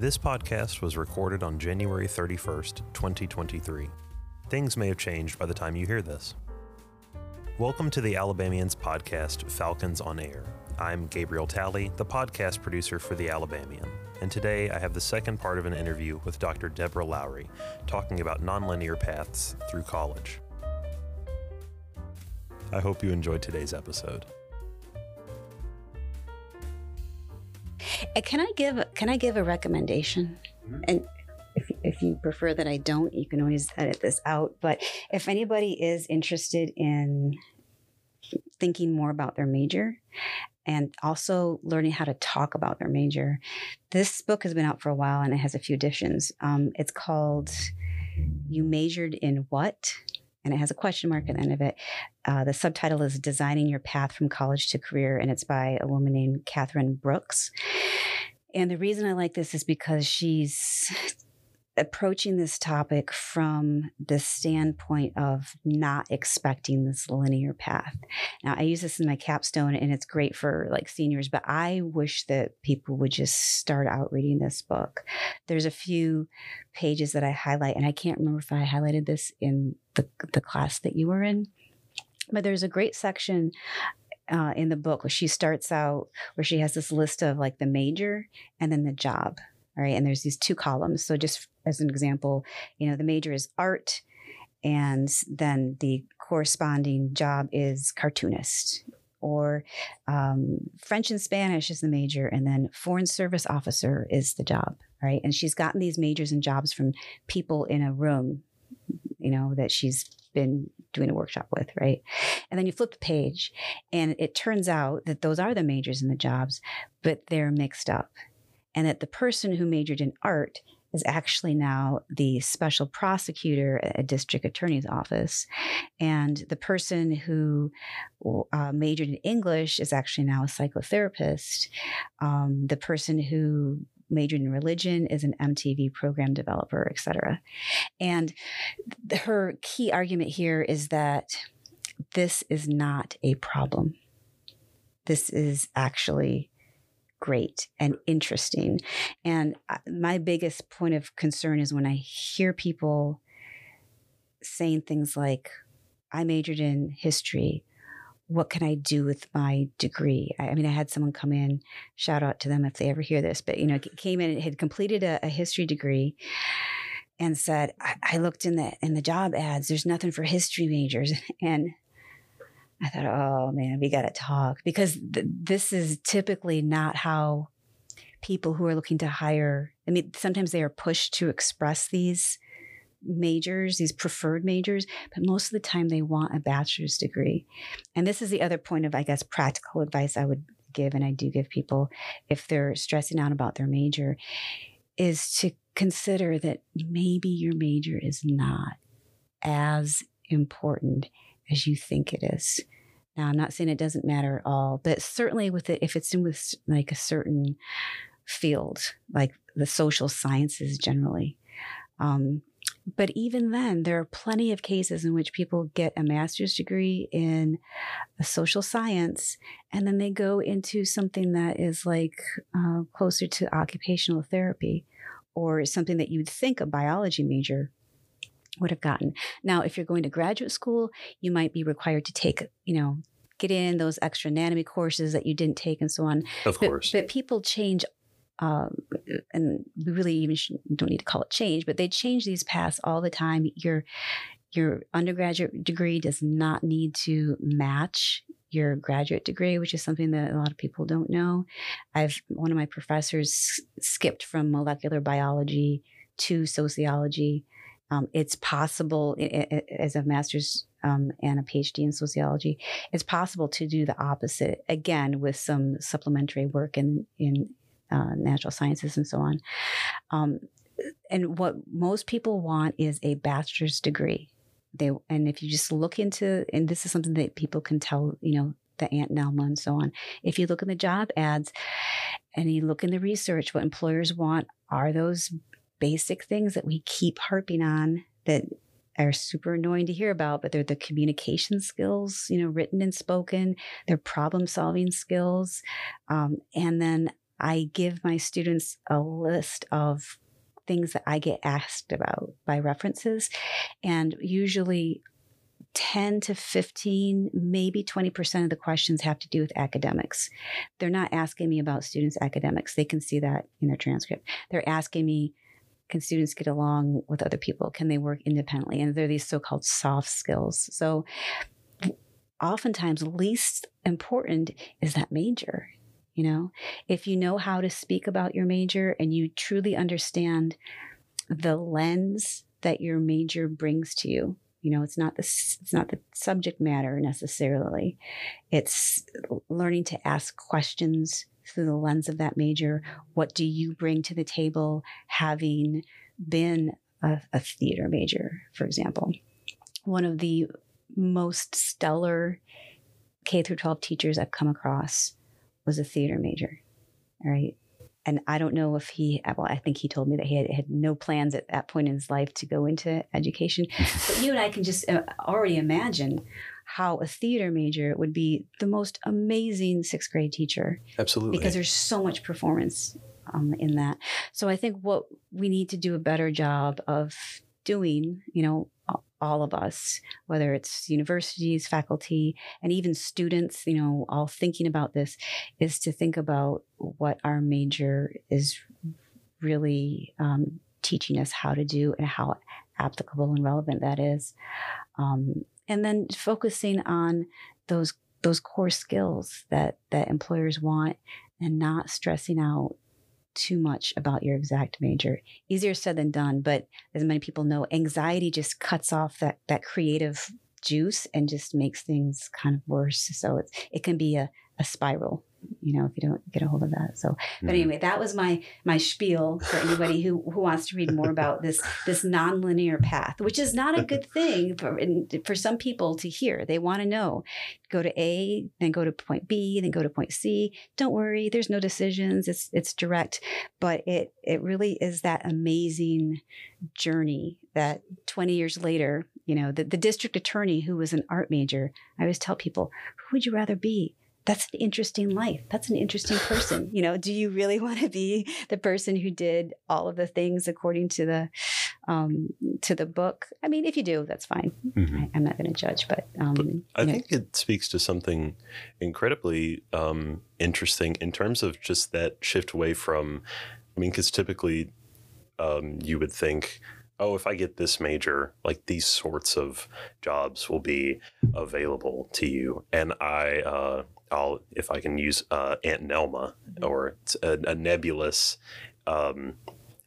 This podcast was recorded on January 31st, 2023. Things may have changed by the time you hear this. Welcome to the Alabamians podcast, Falcons on Air. I'm Gabriel Talley, the podcast producer for The Alabamian, and today I have the second part of an interview with Dr. Deborah Lowry talking about nonlinear paths through college. I hope you enjoyed today's episode. Can I give can I give a recommendation? And if, if you prefer that I don't, you can always edit this out. But if anybody is interested in thinking more about their major and also learning how to talk about their major, this book has been out for a while and it has a few editions. Um, it's called "You Majored in What." And it has a question mark at the end of it. Uh, the subtitle is Designing Your Path from College to Career, and it's by a woman named Katharine Brooks. And the reason I like this is because she's approaching this topic from the standpoint of not expecting this linear path. Now, I use this in my capstone and it's great for like seniors, but I wish that people would just start out reading this book. There's a few pages that I highlight, and I can't remember if I highlighted this in the, the class that you were in, but there's a great section uh, in the book where she starts out where she has this list of like the major and then the job. All right. And there's these two columns. So just as an example, you know, the major is art and then the corresponding job is cartoonist or um, French and Spanish is the major, and then foreign service officer is the job, right? And she's gotten these majors and jobs from people in a room, you know, that she's been doing a workshop with, right? And then you flip the page, and it turns out that those are the majors and the jobs, but they're mixed up. And that the person who majored in art is actually now the special prosecutor at a district attorney's office. And the person who uh, majored in English is actually now a psychotherapist. Um, the person who majored in religion is an MTV program developer, et cetera. And th- her key argument here is that this is not a problem. This is actually great and interesting. And uh, my biggest point of concern is when I hear people saying things like, I majored in history. What can I do with my degree? I, I mean, I had someone come in, shout out to them if they ever hear this, but you know, came in and had completed a, a history degree and said, I, I looked in the in the job ads, there's nothing for history majors. And I thought, oh man, we got to talk because th- this is typically not how people who are looking to hire. I mean, sometimes they are pushed to express these majors, these preferred majors, but most of the time they want a bachelor's degree. And this is the other point of, I guess, practical advice I would give, and I do give people if they're stressing out about their major, is to consider that maybe your major is not as important as you think it is. Now, I'm not saying it doesn't matter at all, but certainly with it, if it's in with like a certain field, like the social sciences generally. Um, but even then, there are plenty of cases in which people get a master's degree in a social science and then they go into something that is like uh, closer to occupational therapy or something that you'd think a biology major would have gotten. Now, if you're going to graduate school, you might be required to take, you know, get in those extra anatomy courses that you didn't take and so on. Of but, course. But people change. Um, and we really even don't need to call it change, but they change these paths all the time. Your your undergraduate degree does not need to match your graduate degree, which is something that a lot of people don't know. I've one of my professors skipped from molecular biology to sociology. Um, it's possible as a master's um, and a PhD in sociology, it's possible to do the opposite again with some supplementary work in in uh, natural sciences and so on. Um, and what most people want is a bachelor's degree. They and if you just look into and this is something that people can tell, you know, the Aunt Nelma and so on. If you look in the job ads and you look in the research, what employers want are those basic things that we keep harping on that are super annoying to hear about, but they're the communication skills, you know, written and spoken, their problem solving skills, um, and then I give my students a list of things that I get asked about by references. And usually 10 to 15, maybe 20% of the questions have to do with academics. They're not asking me about students' academics. They can see that in their transcript. They're asking me, can students get along with other people? Can they work independently? And they're these so called soft skills. So, oftentimes, least important is that major. You know, if you know how to speak about your major and you truly understand the lens that your major brings to you, you know, it's not the it's not the subject matter necessarily. It's learning to ask questions through the lens of that major. What do you bring to the table, having been a, a theater major, for example? One of the most stellar K through 12 teachers I've come across was a theater major. Right and I don't know if he, well, I think he told me that he had, had, no plans at that point in his life to go into education. but you and I can just uh, already imagine how a theater major would be the most amazing sixth grade teacher. Absolutely. Because there's so much performance um, in that. So I think what we need to do a better job of doing, you know, all of us, whether it's universities, faculty, and even students, you know, all thinking about this, is to think about what our major is really um, teaching us how to do and how applicable and relevant that is. Um, and then focusing on those those core skills that that employers want and not stressing out too much about your exact major. Easier said than done, but as many people know, anxiety just cuts off that that creative juice and just makes things kind of worse. So it's it can be a, a spiral you know if you don't get a hold of that. So but mm-hmm. anyway that was my my spiel for anybody who who wants to read more about this this nonlinear path which is not a good thing for for some people to hear. They want to know. Go to a then go to point b then go to point c. Don't worry there's no decisions. It's it's direct. But it it really is that amazing journey that 20 years later you know the, the district attorney who was an art major i always tell people who would you rather be that's an interesting life. That's an interesting person. You know, do you really want to be the person who did all of the things according to the um, to the book? I mean, if you do, that's fine. Mm-hmm. I, am not going to judge, but, um, but I think it speaks to something incredibly um, interesting in terms of just that shift away from. I mean, because typically um, you would think oh, if I get this major, like these sorts of jobs will be available to you. And I, uh, I'll if I can use uh, Aunt Nelma mm-hmm. or a, a nebulous um,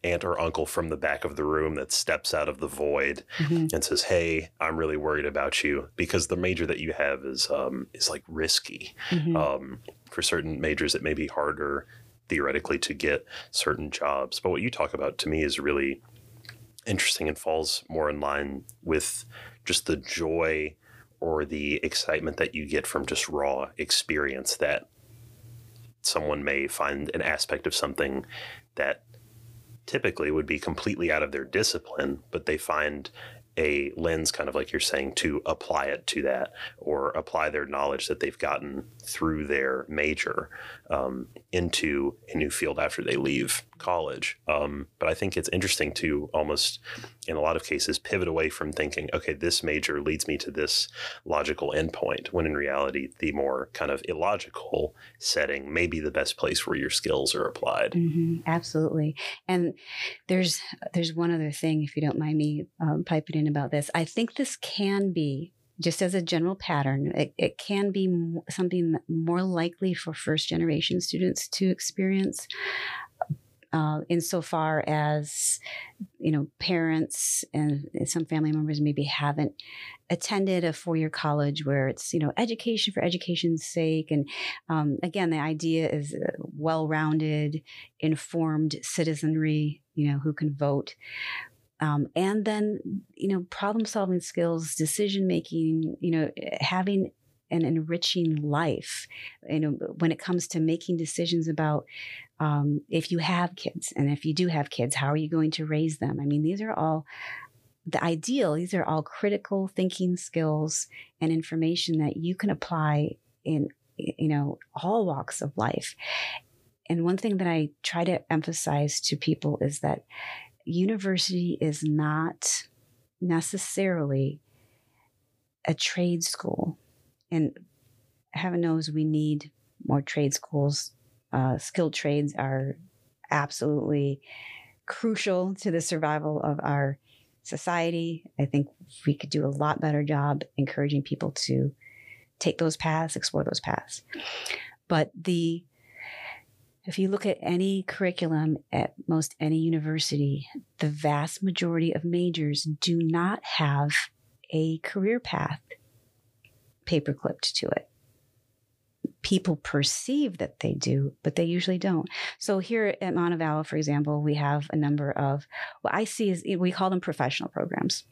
aunt or uncle from the back of the room that steps out of the void mm-hmm. and says, "Hey, I'm really worried about you because the major that you have is um, is like risky. Mm-hmm. Um, for certain majors, it may be harder theoretically to get certain jobs. But what you talk about to me is really interesting and falls more in line with just the joy or the excitement that you get from just raw experience that someone may find an aspect of something that typically would be completely out of their discipline, but they find a lens, kind of like you're saying, to apply it to that or apply their knowledge that they've gotten through their major um, into a new field after they leave college. Um, but I think it's interesting to almost, in a lot of cases, pivot away from thinking, okay, this major leads me to this logical endpoint, when in reality, the more kind of illogical setting may be the best place where your skills are applied. Mm-hmm, absolutely. And there's there's one other thing, if you don't mind me um, piping in about this. I think this can be just as a general pattern, it, it can be something more likely for first generation students to experience uh, insofar as you know parents and some family members maybe haven't attended a four-year college where it's you know education for education's sake. And um, again the idea is well-rounded informed citizenry you know who can vote. Um, and then you know problem solving skills decision making you know having an enriching life you know when it comes to making decisions about um, if you have kids and if you do have kids how are you going to raise them i mean these are all the ideal these are all critical thinking skills and information that you can apply in you know all walks of life and one thing that I try to emphasize to people is that university is not necessarily a trade school. And heaven knows we need more trade schools. Uh, skilled trades are absolutely crucial to the survival of our society. I think we could do a lot better job encouraging people to take those paths, explore those paths. But the if you look at any curriculum at most any university, the vast majority of majors do not have a career path paperclipped to it. People perceive that they do, but they usually don't. So here at Montevallo, for example, we have a number of what I see is we call them professional programs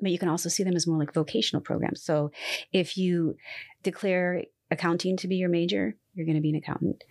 but you can also see them as more like vocational programs. So if you declare accounting to be your major, you're going to be an accountant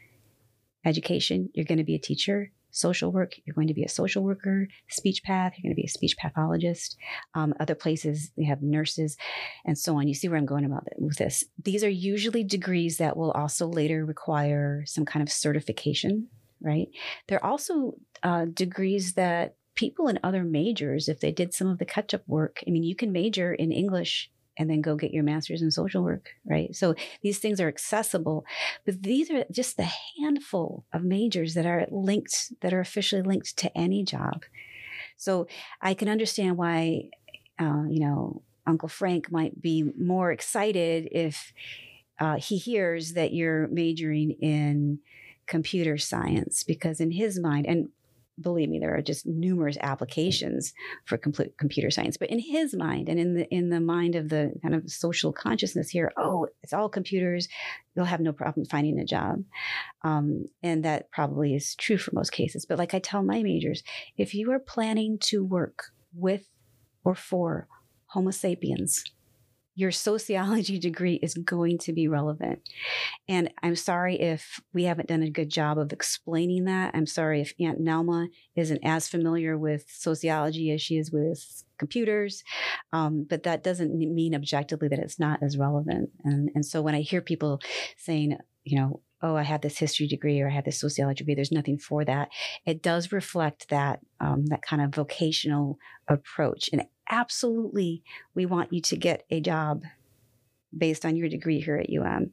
education, you're going to be a teacher. Social work, you're going to be a social worker. Speech path, you're going to be a speech pathologist. Um, other places, they have nurses and so on. You see where I'm going about it with this. These are usually degrees that will also later require some kind of certification, right? They're also uh, degrees that people in other majors, if they did some of the catch up work, I mean, you can major in English and then go get your master's in social work, right? So these things are accessible, but these are just the handful of majors that are linked, that are officially linked to any job. So I can understand why, uh, you know, Uncle Frank might be more excited if uh, he hears that you're majoring in computer science because in his mind and believe me, there are just numerous applications for complete computer science. But in his mind and in the in the mind of the kind of social consciousness here, oh, it's all computers. You'll have no problem finding a job, um, and that probably is true for most cases. But like I tell my majors, if you are planning to work with or for Homo sapiens, your sociology degree is going to be relevant. And I'm sorry if we haven't done a good job of explaining that. I'm sorry if Aunt Nelma isn't as familiar with sociology as she is with computers. Um, but that doesn't mean objectively that it's not as relevant. And, and so when I hear people saying, you know, oh, I had this history degree or I had this sociology degree. There's nothing for that. It does reflect that um, that kind of vocational approach, and absolutely we want you to get a job based on your degree here at UM.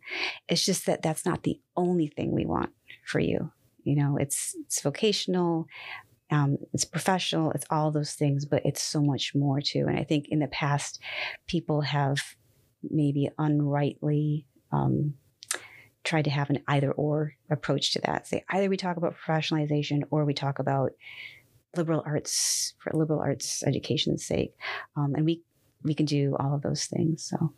It's just that that's not the only thing we want for you. You know, it's it's vocational, um, it's professional, it's all those things, but it's so much more too. And I think in the past, people have maybe unrightly um, tried to have an either or approach to that. Say either we talk about professionalization or we talk about liberal arts for liberal arts education's sake. Um, and we we can do all of those things. So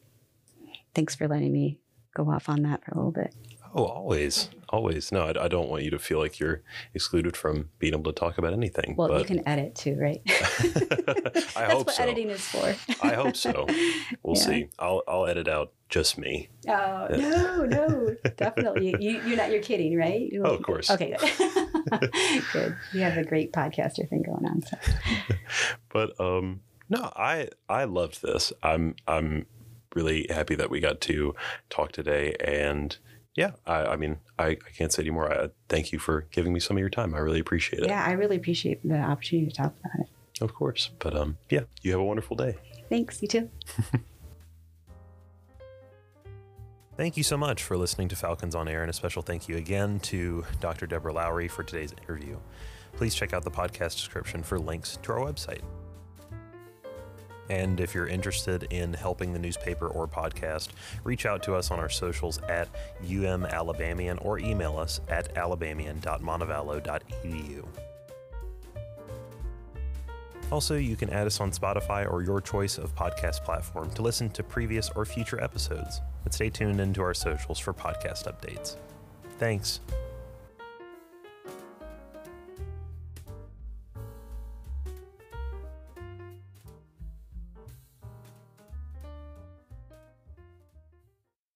thanks for letting me go off on that for a little bit. Oh, always, always. No, I, I, don't want you to feel like you're excluded from being able to talk about anything. Well, but... you can edit too, right? I That's hope what so. editing is for. I hope so. We'll yeah. see. I'll I'll edit out just me. Oh no, no, definitely. You you're not. You're kidding, right? Oh, of course. Okay, good. good. You have a great podcaster thing going on. So. but um, no, I I loved this. I'm I'm really happy that we got to talk today and yeah, I, I mean, I, I, can't say anymore. I, thank you for giving me some of your time. I really appreciate it. Yeah, I really appreciate the opportunity to talk about it. Of course. But um, yeah, you have a wonderful day. Thanks. You too. Thank you so much for listening to Falcons on Air, and a special thank you again to Dr. Deborah Lowry for today's interview. Please check out the podcast description for links to our website. And if you're interested in helping the newspaper or podcast, reach out to us on our socials at umalabamian or email us at alabamian.montevallo.edu. Also, you can add us on Spotify or your choice of podcast platform to listen to previous or future episodes. But stay tuned into our socials for podcast updates. Thanks.